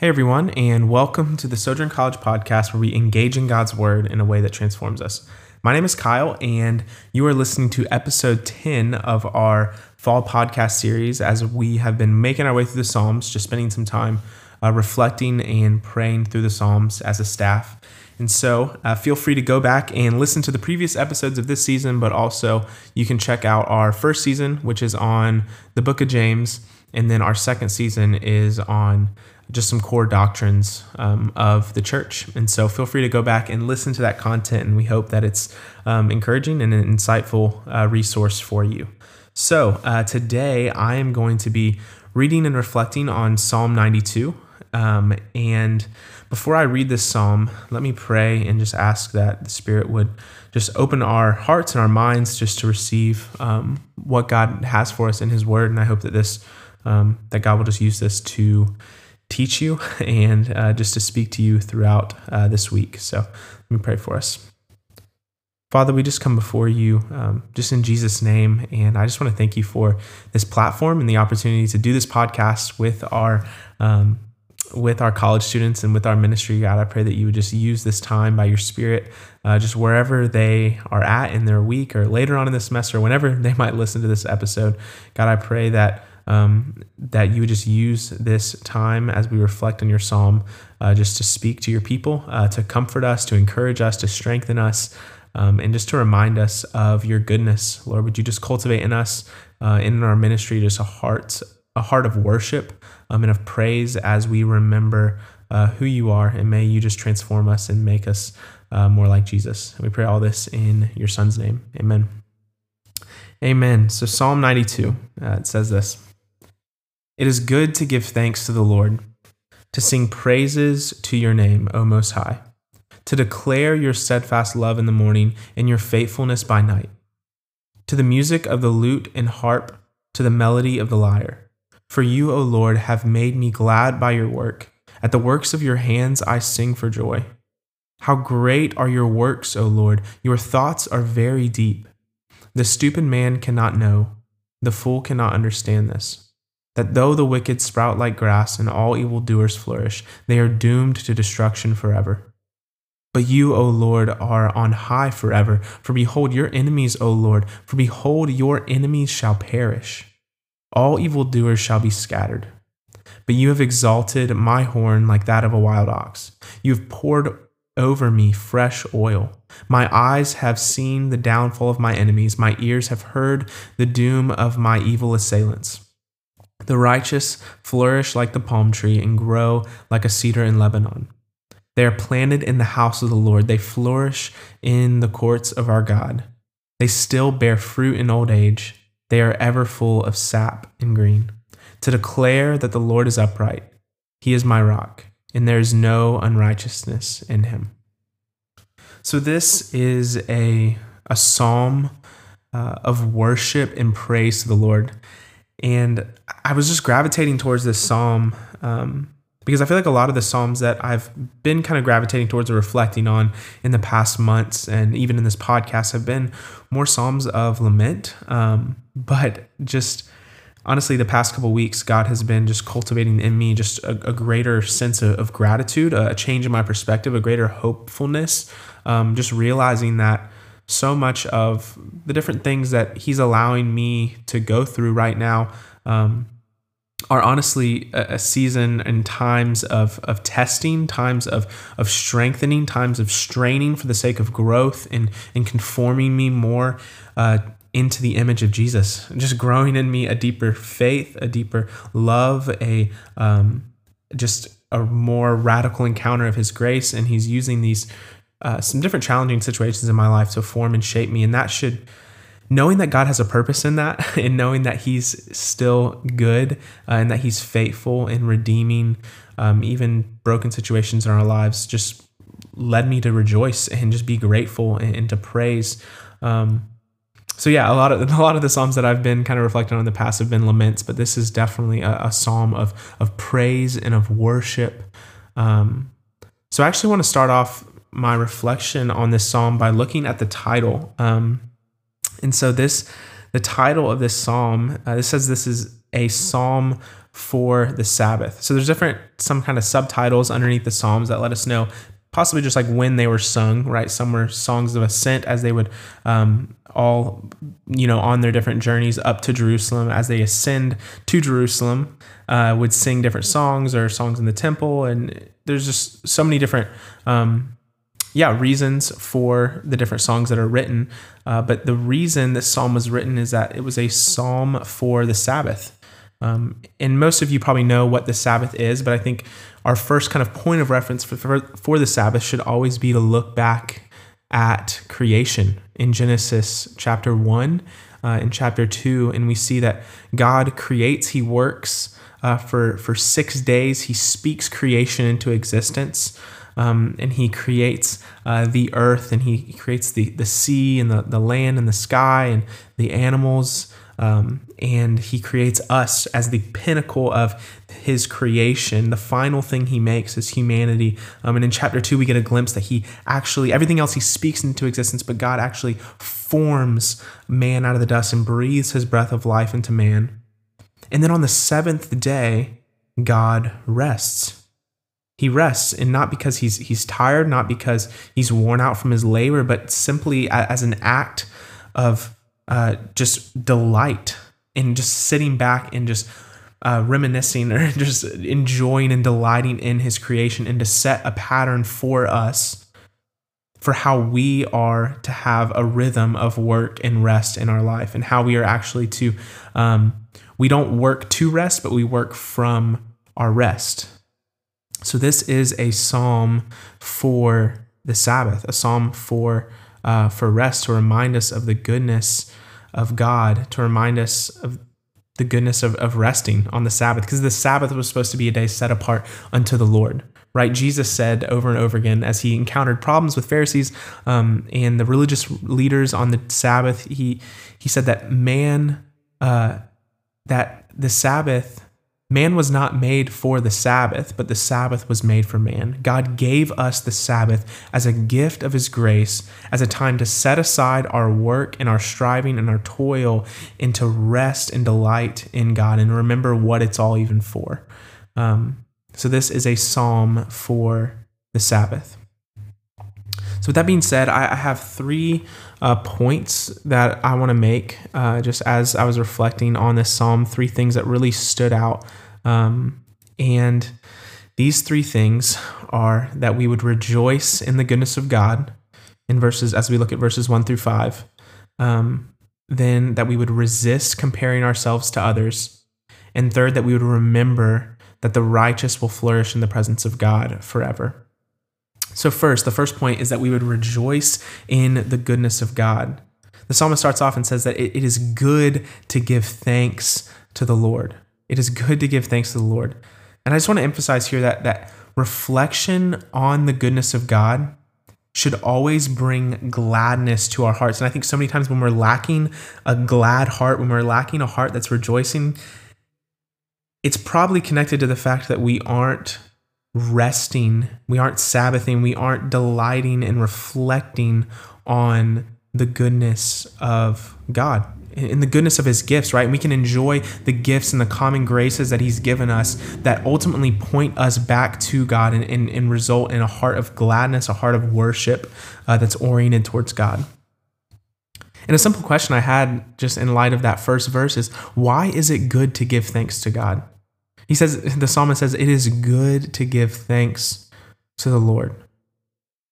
Hey, everyone, and welcome to the Sojourn College podcast where we engage in God's Word in a way that transforms us. My name is Kyle, and you are listening to episode 10 of our fall podcast series as we have been making our way through the Psalms, just spending some time uh, reflecting and praying through the Psalms as a staff. And so uh, feel free to go back and listen to the previous episodes of this season, but also you can check out our first season, which is on the book of James, and then our second season is on just some core doctrines um, of the church. And so feel free to go back and listen to that content, and we hope that it's um, encouraging and an insightful uh, resource for you. So uh, today I am going to be reading and reflecting on Psalm 92. Um, and before I read this psalm, let me pray and just ask that the Spirit would just open our hearts and our minds just to receive um, what God has for us in His Word. And I hope that this um, that God will just use this to teach you and uh, just to speak to you throughout uh, this week. So let me pray for us. Father, we just come before you um, just in Jesus' name. And I just want to thank you for this platform and the opportunity to do this podcast with our. Um, with our college students and with our ministry, God, I pray that you would just use this time by your Spirit, uh, just wherever they are at in their week or later on in the semester, whenever they might listen to this episode. God, I pray that um, that you would just use this time as we reflect on your psalm uh, just to speak to your people, uh, to comfort us, to encourage us, to strengthen us, um, and just to remind us of your goodness. Lord, would you just cultivate in us, uh, in our ministry, just a heart, a heart of worship um, and of praise as we remember uh, who you are, and may you just transform us and make us uh, more like Jesus. We pray all this in your Son's name. Amen. Amen. So Psalm 92, uh, it says this. It is good to give thanks to the Lord, to sing praises to your name, O Most High, to declare your steadfast love in the morning and your faithfulness by night, to the music of the lute and harp, to the melody of the lyre. For you, O Lord, have made me glad by your work. At the works of your hands I sing for joy. How great are your works, O Lord! Your thoughts are very deep. The stupid man cannot know, the fool cannot understand this that though the wicked sprout like grass and all evildoers flourish, they are doomed to destruction forever. But you, O Lord, are on high forever. For behold, your enemies, O Lord, for behold, your enemies shall perish. All evildoers shall be scattered. But you have exalted my horn like that of a wild ox. You have poured over me fresh oil. My eyes have seen the downfall of my enemies. My ears have heard the doom of my evil assailants. The righteous flourish like the palm tree and grow like a cedar in Lebanon. They are planted in the house of the Lord. They flourish in the courts of our God. They still bear fruit in old age. They are ever full of sap and green. To declare that the Lord is upright, He is my rock, and there is no unrighteousness in Him. So, this is a, a psalm uh, of worship and praise to the Lord. And I was just gravitating towards this psalm um, because I feel like a lot of the psalms that I've been kind of gravitating towards or reflecting on in the past months and even in this podcast have been more psalms of lament. Um, but just honestly, the past couple weeks, God has been just cultivating in me just a, a greater sense of, of, gratitude, a change in my perspective, a greater hopefulness. Um, just realizing that so much of the different things that he's allowing me to go through right now um, are honestly a, a, season and times of, of testing, times of, of strengthening, times of straining for the sake of growth and, and conforming me more uh, into the image of Jesus, just growing in me a deeper faith, a deeper love, a um, just a more radical encounter of His grace. And He's using these uh, some different challenging situations in my life to form and shape me. And that should, knowing that God has a purpose in that and knowing that He's still good uh, and that He's faithful in redeeming um, even broken situations in our lives, just led me to rejoice and just be grateful and, and to praise. Um, so yeah, a lot of a lot of the psalms that I've been kind of reflecting on in the past have been laments, but this is definitely a, a psalm of of praise and of worship. Um, so I actually want to start off my reflection on this psalm by looking at the title. Um, and so this, the title of this psalm, uh, this says this is a psalm for the Sabbath. So there's different some kind of subtitles underneath the Psalms that let us know possibly just like when they were sung, right? Some were songs of ascent as they would um, all, you know, on their different journeys up to Jerusalem as they ascend to Jerusalem, uh, would sing different songs or songs in the temple. And there's just so many different, um, yeah, reasons for the different songs that are written. Uh, but the reason this psalm was written is that it was a psalm for the Sabbath. Um, and most of you probably know what the Sabbath is, but I think our first kind of point of reference for, for, for the Sabbath should always be to look back at creation in Genesis chapter 1 uh, in chapter 2 and we see that God creates he works uh, for for 6 days he speaks creation into existence um, and he creates uh, the earth and he creates the the sea and the, the land and the sky and the animals um, and he creates us as the pinnacle of his creation. The final thing he makes is humanity. Um, and in chapter two, we get a glimpse that he actually, everything else he speaks into existence, but God actually forms man out of the dust and breathes his breath of life into man. And then on the seventh day, God rests. He rests, and not because he's he's tired, not because he's worn out from his labor, but simply as an act of uh, just delight in just sitting back and just uh, reminiscing or just enjoying and delighting in his creation and to set a pattern for us for how we are to have a rhythm of work and rest in our life and how we are actually to um, we don't work to rest but we work from our rest so this is a psalm for the sabbath a psalm for uh, for rest to remind us of the goodness of God to remind us of the goodness of, of resting on the Sabbath, because the Sabbath was supposed to be a day set apart unto the Lord. Right, Jesus said over and over again as he encountered problems with Pharisees um, and the religious leaders on the Sabbath. He he said that man, uh, that the Sabbath Man was not made for the Sabbath, but the Sabbath was made for man. God gave us the Sabbath as a gift of His grace, as a time to set aside our work and our striving and our toil and to rest and delight in God and remember what it's all even for. Um, so, this is a psalm for the Sabbath. So, with that being said, I, I have three uh, points that I want to make uh, just as I was reflecting on this psalm, three things that really stood out. Um, and these three things are that we would rejoice in the goodness of God in verses, as we look at verses one through five. Um, then that we would resist comparing ourselves to others. And third, that we would remember that the righteous will flourish in the presence of God forever. So, first, the first point is that we would rejoice in the goodness of God. The psalmist starts off and says that it, is good to give thanks to the Lord. It is good to give thanks to the Lord. And I just want to emphasize here that, that reflection on the goodness of God should always bring gladness to our hearts. And I think so many times when we're lacking a glad heart, when we're lacking a heart that's rejoicing, it's probably connected to the fact that we aren't resting, we aren't Sabbathing, we aren't delighting and reflecting on the goodness of God, in the goodness of his gifts, right? We can enjoy the gifts and the common graces that he's given us that ultimately point us back to God and, and, and result in a heart of gladness, a heart of worship uh, that's oriented towards God. And a simple question I had just in light of that first verse is why is it good to give thanks to God? He says, the psalmist says, it is good to give thanks to the Lord.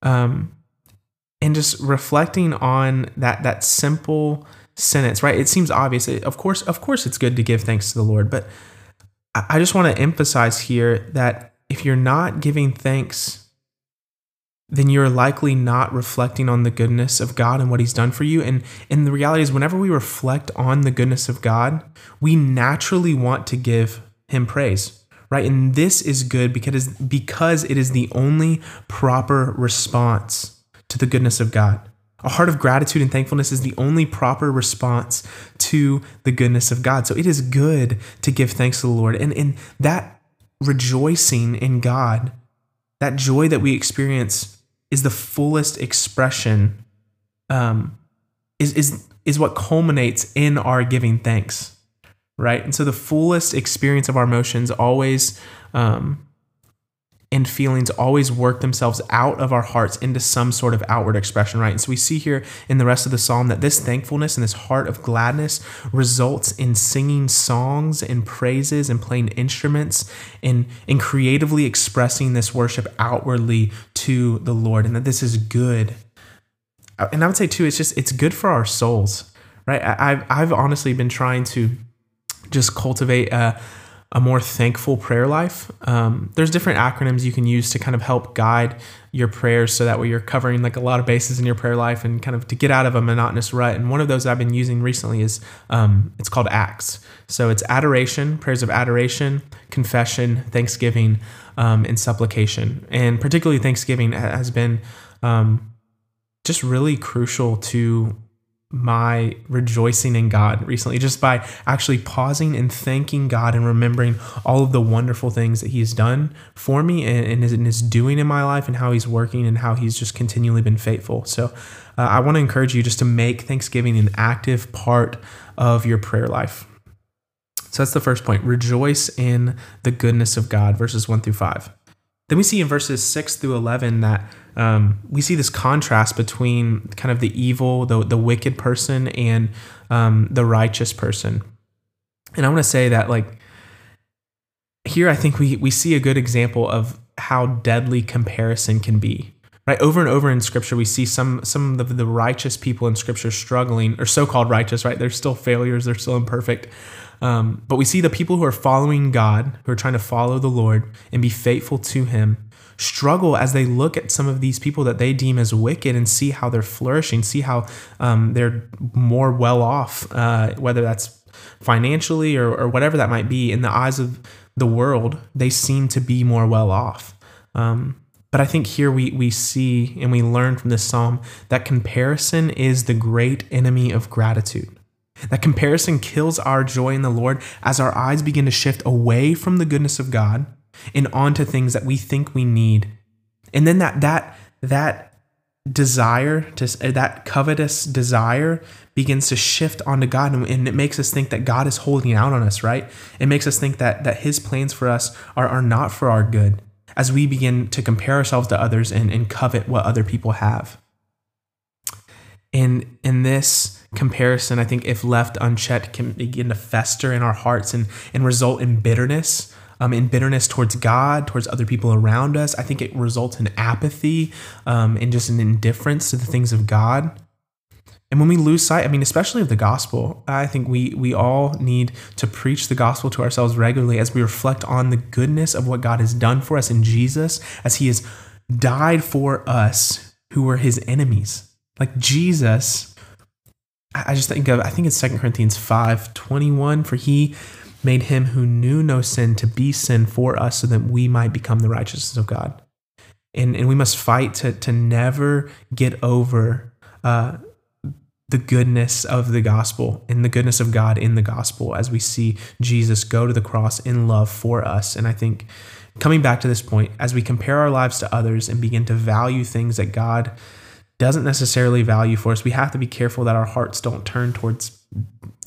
Um, and just reflecting on that, that simple sentence, right? It seems obvious. Of course, of course, it's good to give thanks to the Lord, but I just want to emphasize here that if you're not giving thanks, then you're likely not reflecting on the goodness of God and what He's done for you. And, and the reality is, whenever we reflect on the goodness of God, we naturally want to give him praise right? And this is good because because it is the only proper response to the goodness of god. A heart of gratitude and thankfulness is the only proper response to the goodness of god. So it is good to give thanks to the lord. And and that rejoicing in god that joy that we experience is the fullest expression um is is is what culminates in our giving thanks right? And so the fullest experience of our emotions always um, and feelings always work themselves out of our hearts into some sort of outward expression, right? And so we see here in the rest of the psalm that this thankfulness and this heart of gladness results in singing songs and praises and playing instruments and, and creatively expressing this worship outwardly to the Lord, and that this is good. And I would say too, it's just it's good for our souls, right? I've I've honestly been trying to just cultivate a a more thankful prayer life. Um, there's different acronyms you can use to kind of help guide your prayers so that way you're covering like a lot of bases in your prayer life and kind of to get out of a monotonous rut. And one of those I've been using recently is um, it's called ACTS. So it's adoration, prayers of adoration, confession, thanksgiving, um, and supplication. And particularly Thanksgiving has been um, just really crucial to my rejoicing in God recently, just by actually pausing and thanking God and remembering all of the wonderful things that He's done for me and, and, is, and is doing in my life and how He's working and how He's just continually been faithful. So uh, I want to encourage you just to make Thanksgiving an active part of your prayer life. So that's the first point. Rejoice in the goodness of God, verses 1 through 5. Then we see in verses 6 through 11 that um, we see this contrast between kind of the evil, the, the wicked person, and um, the righteous person. And I want to say that, like, here I think we, we see a good example of how deadly comparison can be. Right, over and over in Scripture, we see some some of the righteous people in Scripture struggling, or so-called righteous. Right, they're still failures, they're still imperfect, um, but we see the people who are following God, who are trying to follow the Lord and be faithful to Him, struggle as they look at some of these people that they deem as wicked and see how they're flourishing, see how um, they're more well off, uh, whether that's financially or, or, whatever that might be. In the eyes of the world, they seem to be more well off. Um, but I think here we, we see and we learn from this psalm that comparison is the great enemy of gratitude. That comparison kills our joy in the Lord as our eyes begin to shift away from the goodness of God and onto things that we think we need. And then that that that desire to that covetous desire begins to shift onto God and it makes us think that God is holding out on us, right? It makes us think that that his plans for us are, are not for our good as we begin to compare ourselves to others and, and covet what other people have. And in this comparison, I think if left unchecked, can begin to fester in our hearts and, and result in bitterness, um, in bitterness towards God, towards other people around us. I think it results in apathy um, and just an indifference to the things of God. And when we lose sight, I mean, especially of the gospel, I think we we all need to preach the gospel to ourselves regularly as we reflect on the goodness of what God has done for us in Jesus, as He has died for us who were His enemies. Like Jesus, I just think of I think it's 2 Corinthians 5 21, for he made him who knew no sin to be sin for us so that we might become the righteousness of God. And, and we must fight to, to never get over uh, the goodness of the gospel and the goodness of God in the gospel as we see Jesus go to the cross in love for us. And I think coming back to this point, as we compare our lives to others and begin to value things that God doesn't necessarily value for us, we have to be careful that our hearts don't turn towards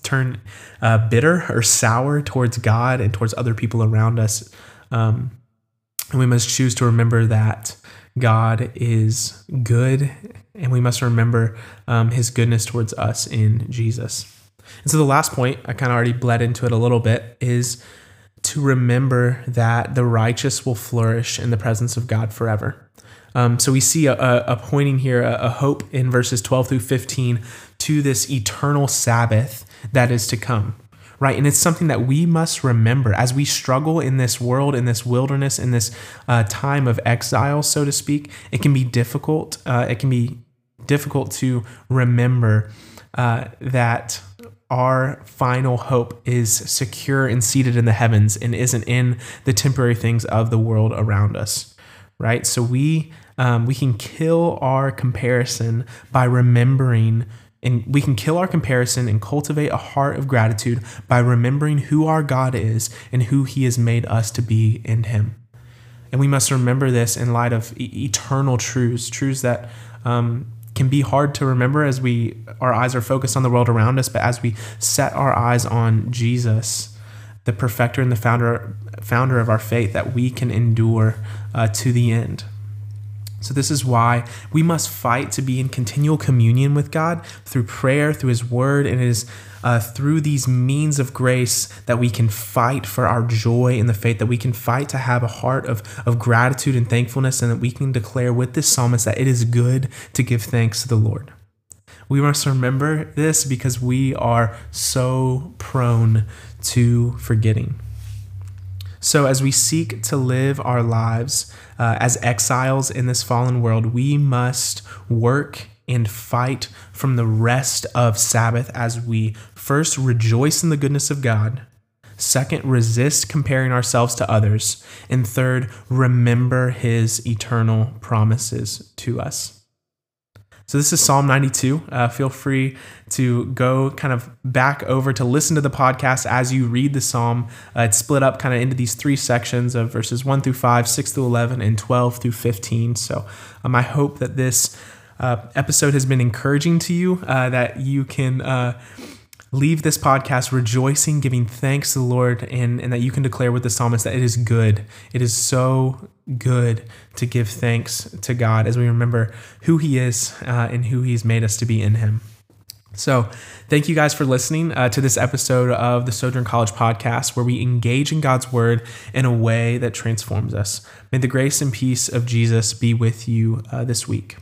turn uh, bitter or sour towards God and towards other people around us. Um, and we must choose to remember that God is good, and we must remember um, His goodness towards us in Jesus. And so the last point, I kind of already bled into it a little bit, is to remember that the righteous will flourish in the presence of God forever. Um, so we see a, a pointing here, a, a hope in verses 12 through 15 to this eternal Sabbath that is to come right? And it's something that we must remember as we struggle in this world, in this wilderness, in this uh, time of exile, so to speak. It can be difficult. Uh, it can be difficult to remember uh, that our final hope is secure and seated in the heavens and isn't in the temporary things of the world around us, right? So we um, we can kill our comparison by remembering and we can kill our comparison and cultivate a heart of gratitude by remembering who our God is and who He has made us to be in Him. And we must remember this in light of e- eternal truths, truths that um, can be hard to remember as we our eyes are focused on the world around us, but as we set our eyes on Jesus, the perfecter and the founder founder of our faith, that we can endure uh, to the end. So, this is why we must fight to be in continual communion with God through prayer, through His Word, and it is uh, through these means of grace that we can fight for our joy in the faith, that we can fight to have a heart of, of gratitude and thankfulness, and that we can declare with this psalmist that it is good to give thanks to the Lord. We must remember this because we are so prone to forgetting. So, as we seek to live our lives uh, as exiles in this fallen world, we must work and fight from the rest of Sabbath as we first rejoice in the goodness of God, second, resist comparing ourselves to others, and third, remember his eternal promises to us. So this is Psalm 92. Uh, feel free to go kind of back over to listen to the podcast as you read the psalm. Uh, it's split up kind of into these three sections of verses 1 through 5, 6 through 11, and 12 through 15. So um, I hope that this uh, episode has been encouraging to you, uh, that you can uh, leave this podcast rejoicing, giving thanks to the Lord, and, and that you can declare with the psalmist that it is good. It is so good to give thanks to God as we remember who He is uh, and who He's made us to be in Him. So, thank you guys for listening uh, to this episode of the Sojourn College podcast, where we engage in God's Word in a way that transforms us. May the grace and peace of Jesus be with you uh, this week.